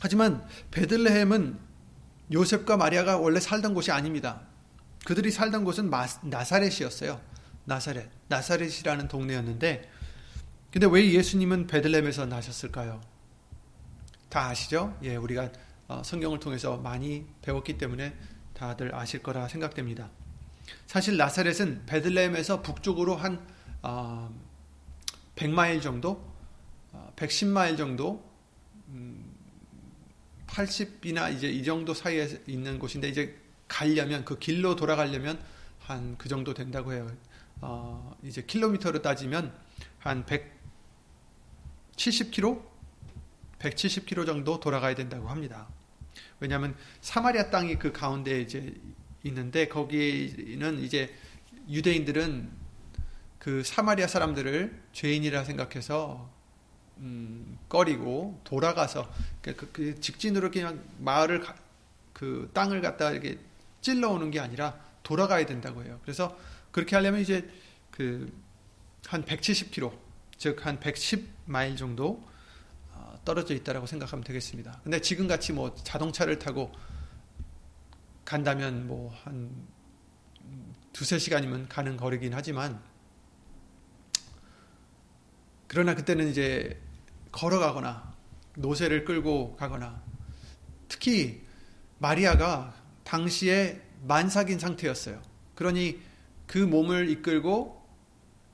하지만 베들레헴은 요셉과 마리아가 원래 살던 곳이 아닙니다. 그들이 살던 곳은 나사렛이었어요. 나사렛. 나사렛이라는 동네였는데 근데 왜 예수님은 베들레헴에서 나셨을까요? 다 아시죠? 예, 우리가 어, 성경을 통해서 많이 배웠기 때문에 다들 아실 거라 생각됩니다. 사실 나사렛은 베들레헴에서 북쪽으로 한 100마일 어, 정도, 110마일 어, 정도, 80이나 음, 이제 이 정도 사이에 있는 곳인데 이제 가려면 그 길로 돌아가려면 한 그 정도 된다고 해요. 어, 이제 킬로미터로 따지면 한 170km, 170km 정도 돌아가야 된다고 합니다. 왜냐하면 사마리아 땅이 그 가운데 이제 있는데 거기는 이제 유대인들은 그 사마리아 사람들을 죄인이라 생각해서 음, 꺼리고 돌아가서 그, 그, 그 직진으로 그냥 마을을 가, 그 땅을 갖다 이렇게 찔러오는 게 아니라 돌아가야 된다고 해요. 그래서 그렇게 하려면 이제 그 한 170km, 즉 한 110마일 정도 어, 떨어져 있다라고 생각하면 되겠습니다. 근데 지금 같이 뭐 자동차를 타고 간다면 뭐 한 두세 시간이면 가는 거리긴 하지만 그러나 그때는 이제 걸어가거나 노새를 끌고 가거나 특히 마리아가 당시에 만삭인 상태였어요. 그러니 그 몸을 이끌고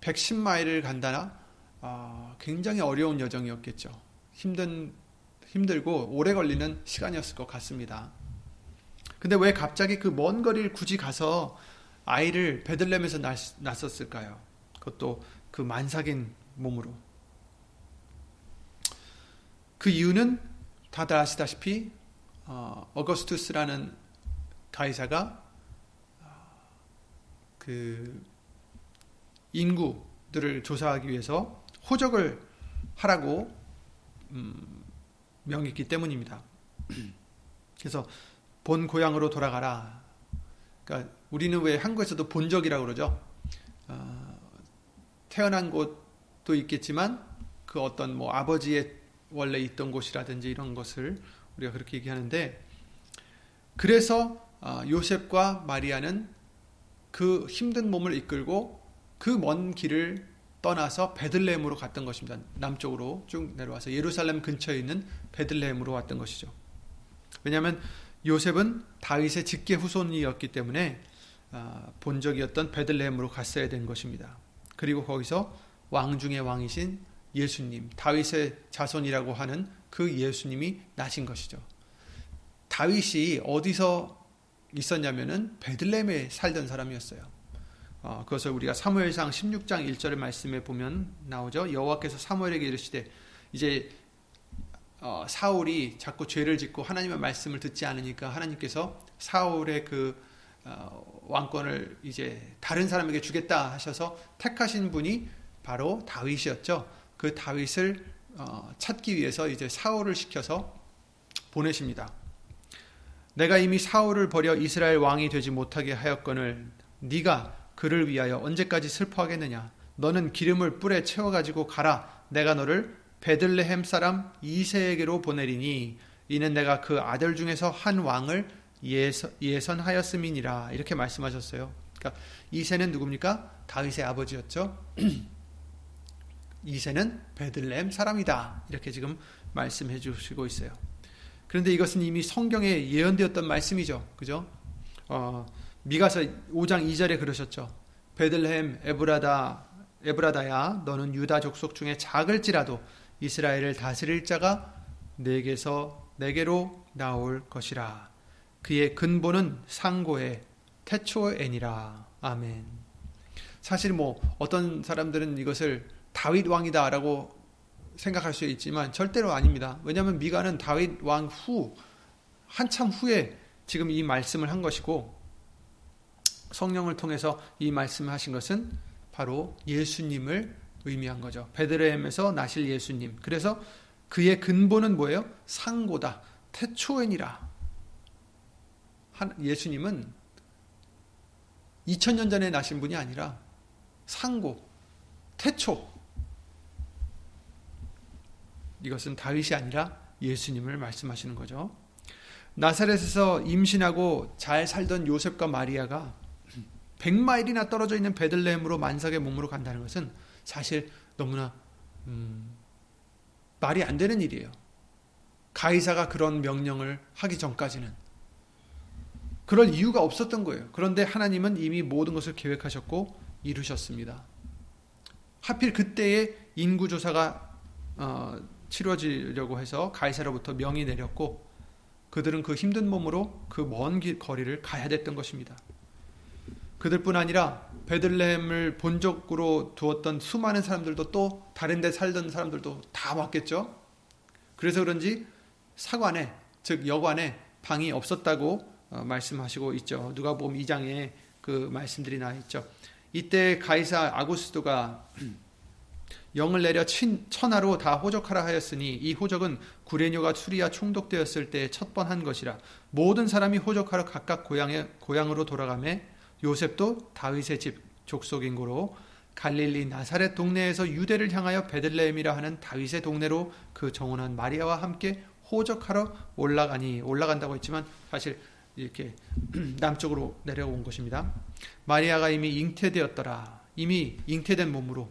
110마일을 간다나 아, 굉장히 어려운 여정이었겠죠. 힘든 힘들고 오래 걸리는 시간이었을 것 같습니다. 근데 왜 갑자기 그 먼 거리를 굳이 가서 아이를 베들렘에서 낳았을까요? 그것도 그 만삭인 몸으로. 그 이유는 다들 아시다시피 어, 어거스투스라는 가이사가 그 인구들을 조사하기 위해서 호적을 하라고 음, 명했기 때문입니다. <clears throat> 그래서 본 고향으로 돌아가라. 그러니까 우리는 왜 한국에서도 본적이라고 그러죠. 어, 태어난 곳도 있겠지만 그 어떤 뭐 아버지의 원래 있던 곳이라든지 이런 것을 우리가 그렇게 얘기하는데 그래서 어, 요셉과 마리아는 그 힘든 몸을 이끌고 그 먼 길을 떠나서 베들레헴으로 갔던 것입니다. 남쪽으로 쭉 내려와서 예루살렘 근처에 있는 베들레헴으로 왔던 것이죠. 왜냐하면 요셉은 다윗의 직계 후손이었기 때문에 아, 본적이었던 베들레헴으로 갔어야 된 것입니다. 그리고 거기서 왕 중의 왕이신 예수님, 다윗의 자손이라고 하는 그 예수님이 나신 것이죠. 다윗이 어디서 있었냐면은 베들레헴에 살던 사람이었어요. 어, 그것을 우리가 사무엘상 16장 1절의 말씀에 보면 나오죠. 여호와께서 사무엘에게 이르시되 이제 어, 사울이 자꾸 죄를 짓고 하나님의 말씀을 듣지 않으니까 하나님께서 사울의 그 어, 왕권을 이제 다른 사람에게 주겠다 하셔서 택하신 분이 바로 다윗이었죠. 그 다윗을 어, 찾기 위해서 이제 사울을 시켜서 보내십니다. 내가 이미 사울을 버려 이스라엘 왕이 되지 못하게 하였거늘 네가 그를 위하여 언제까지 슬퍼하겠느냐 너는 기름을 뿔에 채워 가지고 가라 내가 너를 베들레헴 사람 이세에게로 보내리니 이는 내가 그 아들 중에서 한 왕을 예선, 예선하였음이니라 이렇게 말씀하셨어요. 그러니까 이세는 누굽니까? 다윗의 아버지였죠. <clears throat> 이세는 베들레헴 사람이다. 이렇게 지금 말씀해 주시고 있어요. 그런데 이것은 이미 성경에 예언되었던 말씀이죠. 그죠? 어, 미가서 5장 2절에 그러셨죠. 베들레헴 에브라다 에브라다야 너는 유다 족속 중에 작을지라도 이스라엘을 다스릴 자가 내게서 내게로 나올 것이라. 그의 근본은 상고의 태초에니라. 아멘. 사실 뭐 어떤 사람들은 이것을 다윗 왕이다라고 생각할 수 있지만 절대로 아닙니다. 왜냐하면 미가는 다윗 왕 후 한참 후에 지금 이 말씀을 한 것이고 성령을 통해서 이 말씀을 하신 것은 바로 예수님을 의미한 거죠. 베드레헴에서 나실 예수님. 그래서 그의 근본은 뭐예요? 상고다. 태초엔이라. 예수님은 2000년 전에 나신 분이 아니라 상고, 태초. 이것은 다윗이 아니라 예수님을 말씀하시는 거죠. 나사렛에서 임신하고 잘 살던 요셉과 마리아가 100마일이나 떨어져 있는 베들레헴으로 만삭의 몸으로 간다는 것은 사실 너무나 음, 말이 안 되는 일이에요. 가이사가 그런 명령을 하기 전까지는 그럴 이유가 없었던 거예요. 그런데 하나님은 이미 모든 것을 계획하셨고 이루셨습니다. 하필 그때에 인구 조사가 어, 치러지려고 해서 가이사로부터 명이 내렸고 그들은 그 힘든 몸으로 그 먼 거리를 가야 됐던 것입니다. 그들뿐 아니라 베들레헴을 본적으로 두었던 수많은 사람들도 또 다른 데 살던 사람들도 다 왔겠죠. 그래서 그런지 사관에 즉 여관에 방이 없었다고 어, 말씀하시고 있죠. 누가복음 2장에 그 말씀들이 나 있죠. 이때 가이사 아구스도가 영을 내려 친, 천하로 다 호적하라 하였으니 이 호적은 구레뇨가 수리와 총독되었을 때첫번한 것이라 모든 사람이 호적하러 각각 고향에 고향으로 돌아가매 요셉도 다윗의 집 족속인 고로 갈릴리 나사렛 동네에서 유대를 향하여 베들레헴이라 하는 다윗의 동네로 그 정원한 마리아와 함께 호적하러 올라가니 올라간다고 했지만 사실 이렇게 <clears throat> 남쪽으로 내려온 것입니다. 마리아가 이미 잉태되었더라. 이미 잉태된 몸으로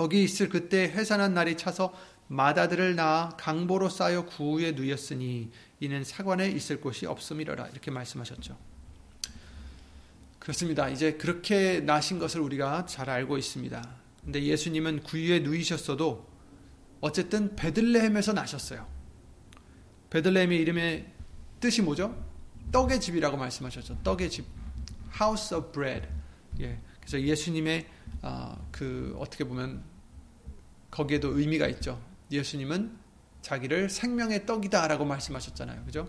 거기 있을 그때 해산한 날이 차서 마다들을 낳아 강보로 쌓여 구우에 누였으니 이는 사관에 있을 곳이 없음이러라 이렇게 말씀하셨죠. 그렇습니다. 이제 그렇게 나신 것을 우리가 잘 알고 있습니다. 근데 예수님은 구유에 누이셨어도 어쨌든 베들레헴에서 나셨어요. 베들레헴의 이름의 뜻이 뭐죠? 떡의 집이라고 말씀하셨죠. 떡의 집. House of Bread. 예. 그래서 예수님의 어, 그 어떻게 보면 거기에도 의미가 있죠. 예수님은 자기를 생명의 떡이다라고 말씀하셨잖아요. 그죠?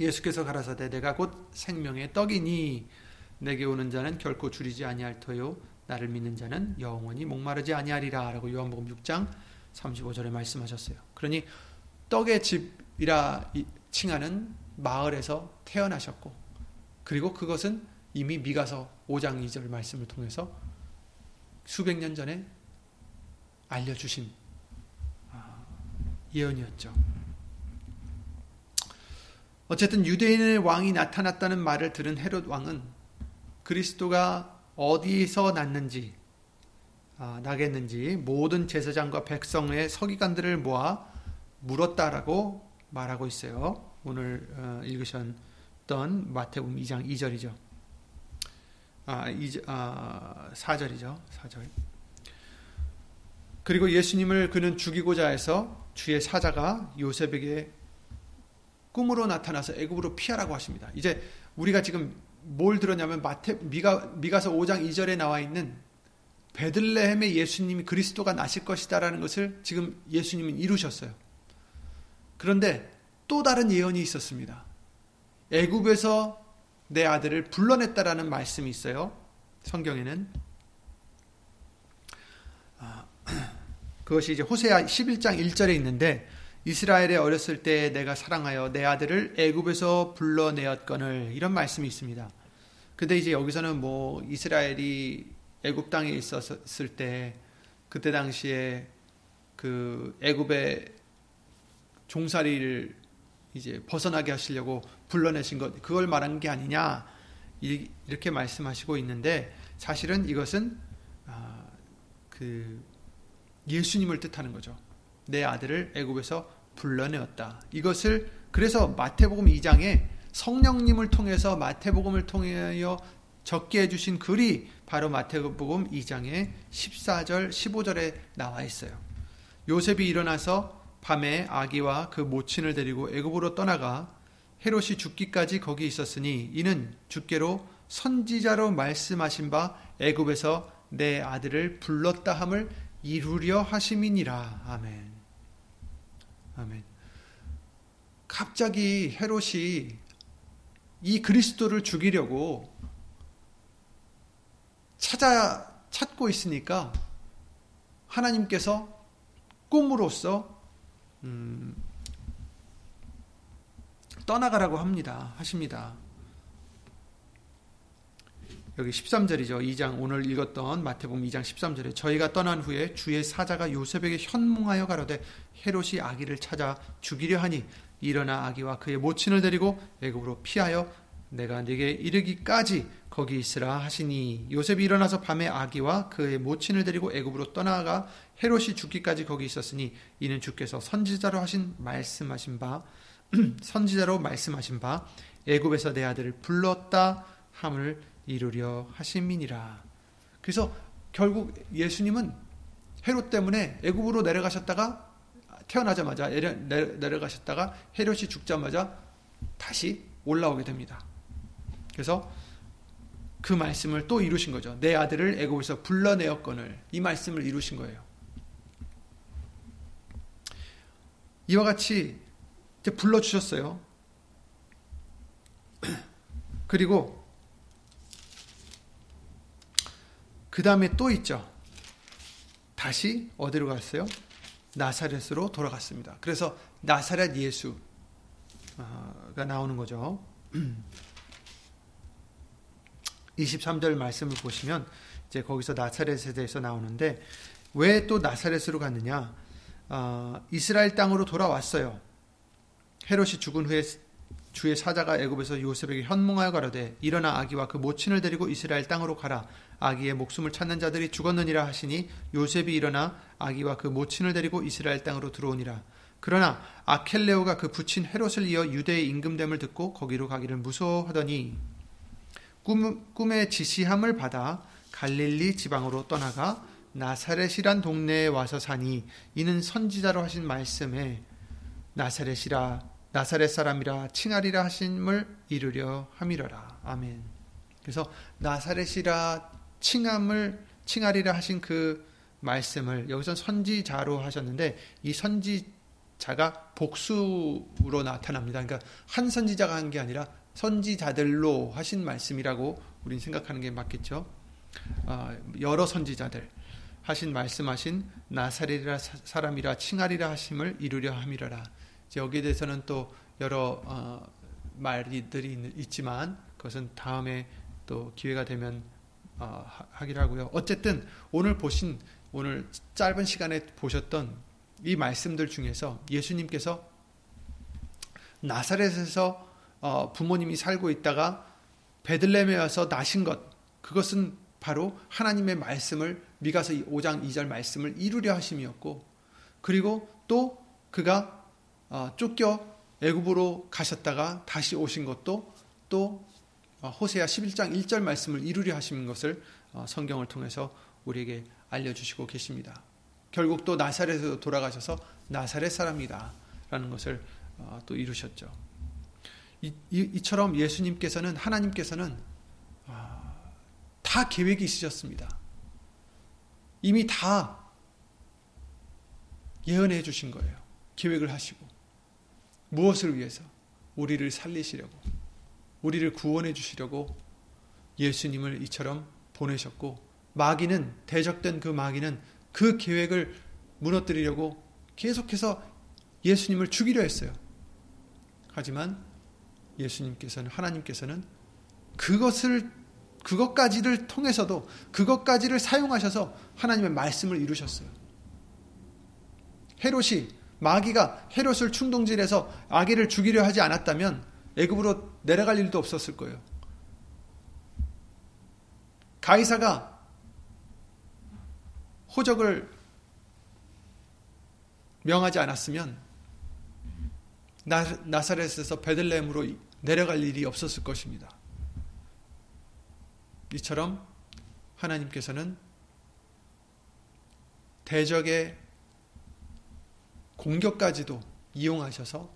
예수께서 가라사대 내가 곧 생명의 떡이니 내게 오는 자는 결코 줄이지 아니할 터요 나를 믿는 자는 영원히 목마르지 아니하리라라고 요한복음 6장 35절에 말씀하셨어요. 그러니 떡의 집이라 칭하는 마을에서 태어나셨고 그리고 그것은 이미 미가서 5장 2절 말씀을 통해서 수백 년 전에 알려주신 아, 예언이었죠. 어쨌든 유대인의 왕이 나타났다는 말을 들은 헤롯 왕은 그리스도가 어디서 났는지 아, 나겠는지 모든 제사장과 백성의 서기관들을 모아 물었다라고 말하고 있어요. 오늘 어, 읽으셨던 마태복음 2장 2절이죠. 아, 2, 아 4절이죠. 4절. 그리고 예수님을 그는 죽이고자 해서 주의 사자가 요셉에게 꿈으로 나타나서 애굽으로 피하라고 하십니다. 이제 우리가 지금 뭘 들었냐면 마태 미가 미가서 5장 2절에 나와 있는 베들레헴의 예수님이 그리스도가 나실 것이다라는 것을 지금 예수님은 이루셨어요. 그런데 또 다른 예언이 있었습니다. 애굽에서 내 아들을 불러냈다라는 말씀이 있어요. 성경에는 아, <clears throat> 그것이 이제 호세아 11장 1절에 있는데 이스라엘에 어렸을 때 내가 사랑하여 내 아들을 애굽에서 불러내었거늘 이런 말씀이 있습니다. 근데 이제 여기서는 뭐 이스라엘이 애굽 땅에 있었을 때 그때 당시에 그 애굽의 종살이를 이제 벗어나게 하시려고 불러내신 것 그걸 말한 게 아니냐 이렇게 말씀하시고 있는데 사실은 이것은 아, 그 예수님을 뜻하는 거죠. 내 아들을 애굽에서 불러내었다. 이것을 그래서 마태복음 2장에 성령님을 통해서 마태복음을 통하여 적게 해주신 글이 바로 마태복음 2장의 14절, 15절에 나와 있어요. 요셉이 일어나서 밤에 아기와 그 모친을 데리고 애굽으로 떠나가 헤롯이 죽기까지 거기 있었으니 이는 주께로 선지자로 말씀하신 바 애굽에서 내 아들을 불렀다 함을 이루려 하심이니라. 아멘. 아멘. 갑자기 헤롯이 이 그리스도를 죽이려고 찾아 찾고 있으니까 하나님께서 꿈으로써 음, 떠나가라고 합니다. 하십니다. 여기 13절이죠. 2장 오늘 읽었던 마태복음 2장 13절에 저희가 떠난 후에 주의 사자가 요셉에게 현몽하여 가로되 헤롯이 아기를 찾아 죽이려 하니 일어나 아기와 그의 모친을 데리고 애굽으로 피하여 내가 네게 이르기까지 거기 있으라 하시니 요셉이 일어나서 밤에 아기와 그의 모친을 데리고 애굽으로 떠나가 헤롯이 죽기까지 거기 있었으니 이는 주께서 선지자로 하신 말씀하신 바 <clears throat> 선지자로 말씀하신 바 애굽에서 내 아들을 불렀다 함을 이루려 하심이니라. 그래서 결국 예수님은 헤롯 때문에 애굽으로 내려가셨다가 태어나자마자 내려, 내려가셨다가 헤롯이 죽자마자 다시 올라오게 됩니다. 그래서 그 말씀을 또 이루신 거죠. 내 아들을 애굽에서 불러내었거늘 이 말씀을 이루신 거예요. 이와 같이 불러 주셨어요. <clears throat> 그리고 그 다음에 또 있죠. 다시 어디로 갔어요? 나사렛으로 돌아갔습니다. 그래서 나사렛 예수가 나오는 거죠. <clears throat> 23절 말씀을 보시면 이제 거기서 나사렛에 대해서 나오는데 왜 또 나사렛으로 갔느냐? 어, 이스라엘 땅으로 돌아왔어요. 헤롯이 죽은 후에 주의 사자가 애굽에서 요셉에게 현몽하여 가로되 일어나 아기와 그 모친을 데리고 이스라엘 땅으로 가라. 아기의 목숨을 찾는 자들이 죽었느니라 하시니 요셉이 일어나 아기와 그 모친을 데리고 이스라엘 땅으로 들어오니라. 그러나 아켈레오가 그 부친 헤롯을 이어 유대의 임금됨을 듣고 거기로 가기를 무서워하더니 꿈, 꿈의 지시함을 받아 갈릴리 지방으로 떠나가 나사렛이란 동네에 와서 사니 이는 선지자로 하신 말씀에 나사렛이라 나사렛 사람이라 칭하리라 하심을 이루려 함이러라. 아멘. 그래서 나사렛이라 칭함을 칭하리라 하신 그 말씀을 여기서 선지자로 하셨는데 이 선지자가 복수로 나타납니다. 그러니까 한 선지자가 한 게 아니라 선지자들로 하신 말씀이라고 우리는 생각하는 게 맞겠죠. 어, 여러 선지자들 하신 말씀하신 나사렛이라 사람이라 칭하리라 하심을 이루려 함이러라. 여기에 대해서는 또 여러 어, 말들이 있지만 그것은 다음에 또 기회가 되면 어, 하기로 하고요. 어쨌든 오늘 보신 오늘 짧은 시간에 보셨던 이 말씀들 중에서 예수님께서 나사렛에서 어, 부모님이 살고 있다가 베들레헴에 와서 나신 것 그것은 바로 하나님의 말씀을 미가서 5장 2절 말씀을 이루려 하심이었고 그리고 또 그가 어, 쫓겨 애굽으로 가셨다가 다시 오신 것도 또 어, 호세아 11장 1절 말씀을 이루려 하시는 것을 어, 성경을 통해서 우리에게 알려주시고 계십니다. 결국 또 나사렛에서 돌아가셔서 나사렛 사람이다 라는 것을 또 이루셨죠. 이, 처럼 예수님께서는 하나님께서는 다 계획이 있으셨습니다. 이미 다 예언해 주신 거예요. 계획을 하시고 무엇을 위해서? 우리를 살리시려고, 우리를 구원해 주시려고 예수님을 이처럼 보내셨고, 마귀는, 대적된 그 마귀는 그 계획을 무너뜨리려고 계속해서 예수님을 죽이려 했어요. 하지만 예수님께서는, 하나님께서는 그것을, 그것까지를 통해서도 그것까지를 사용하셔서 하나님의 말씀을 이루셨어요. 헤롯이 마귀가 헤롯을 충동질해서 아기를 죽이려 하지 않았다면 애굽으로 내려갈 일도 없었을 거예요. 가이사가 호적을 명하지 않았으면 나사렛에서 베들레헴으로 내려갈 일이 없었을 것입니다. 이처럼 하나님께서는 대적의 공격까지도 이용하셔서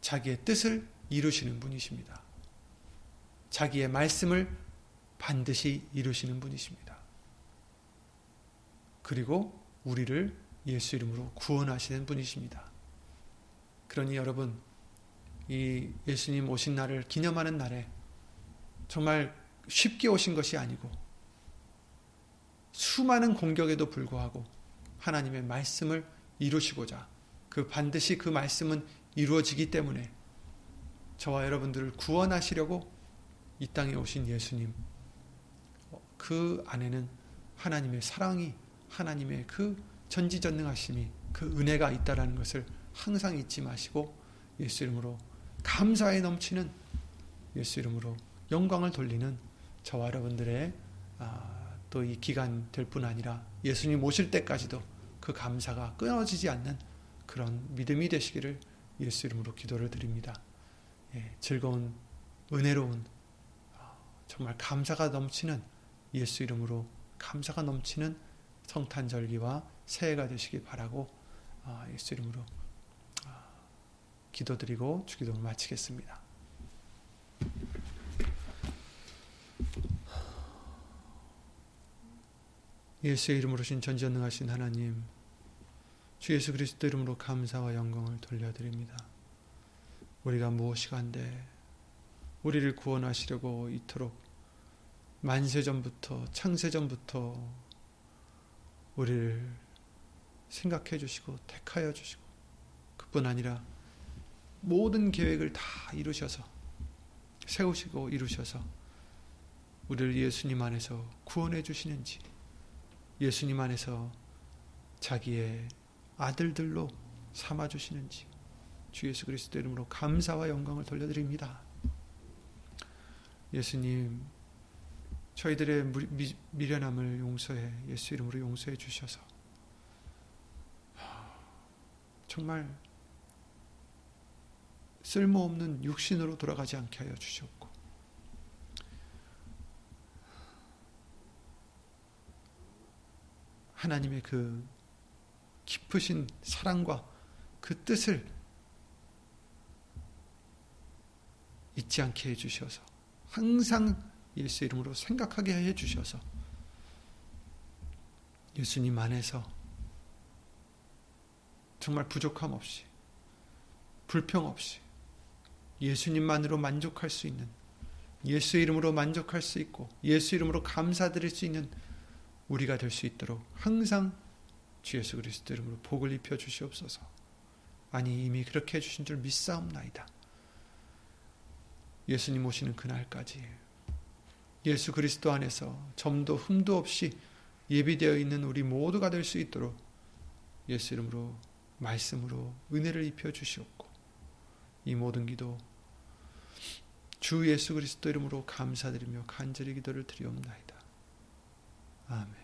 자기의 뜻을 이루시는 분이십니다. 자기의 말씀을 반드시 이루시는 분이십니다. 그리고 우리를 예수 이름으로 구원하시는 분이십니다. 그러니 여러분, 이 예수님 오신 날을 기념하는 날에 정말 쉽게 오신 것이 아니고 수많은 공격에도 불구하고 하나님의 말씀을 이루시고자 그 반드시 그 말씀은 이루어지기 때문에 저와 여러분들을 구원하시려고 이 땅에 오신 예수님 그 안에는 하나님의 사랑이 하나님의 그 전지전능하심이 그 은혜가 있다라는 것을 항상 잊지 마시고 예수 이름으로 감사에 넘치는 예수 이름으로 영광을 돌리는 저와 여러분들의 아, 또 이 기간 될 뿐 아니라 예수님 오실 때까지도 그 감사가 끊어지지 않는 그런 믿음이 되시기를 예수 이름으로 기도를 드립니다. 예, 즐거운 은혜로운 아, 정말 감사가 넘치는 예수 이름으로 감사가 넘치는 성탄절기와 새해가 되시길 바라고 아, 예수 이름으로 기도드리고 주기도를 마치겠습니다. 예수의 이름으로 신 전지전능하신 하나님 주 예수 그리스도 이름으로 감사와 영광을 돌려드립니다. 우리가 무엇이 간데 우리를 구원하시려고 이토록 만세전부터 창세전부터 우리를 생각해 주시고 택하여 주시고 그뿐 아니라 모든 계획을 다 이루셔서 세우시고 이루셔서 우리를 예수님 안에서 구원해 주시는지 예수님 안에서 자기의 아들들로 삼아 주시는지 주 예수 그리스도 이름으로 감사와 영광을 돌려드립니다. 예수님 저희들의 미련함을 용서해 예수 이름으로 용서해 주셔서 정말 쓸모없는 육신으로 돌아가지 않게 하여 주셨고 하나님의 그 깊으신 사랑과 그 뜻을 잊지 않게 해 주셔서 항상 예수 이름으로 생각하게 해 주셔서 예수님 안에서 정말 부족함 없이 불평 없이 예수님만으로 만족할 수 있는 예수 이름으로 만족할 수 있고 예수 이름으로 감사드릴 수 있는 우리가 될 수 있도록 항상 주 예수 그리스도 이름으로 복을 입혀 주시옵소서. 아니 이미 그렇게 해 주신 줄 믿사옵나이다. 예수님 오시는 그날까지 예수 그리스도 안에서 점도 흠도 없이 예비되어 있는 우리 모두가 될 수 있도록 예수 이름으로 말씀으로 은혜를 입혀 주시옵고 이 모든 기도 주 예수 그리스도 이름으로 감사드리며 간절히 기도를 드리옵나이다. 아멘.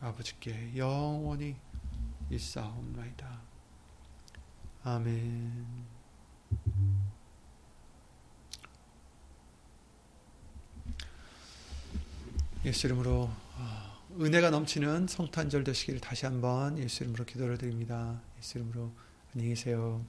아버지께 영원히 있사옵나이다. 아멘. 예수 이름으로 어, 은혜가 넘치는 성탄절 되시기를 다시 한번 예수 이름으로 기도를 드립니다. 예수 이름으로 안녕히 계세요.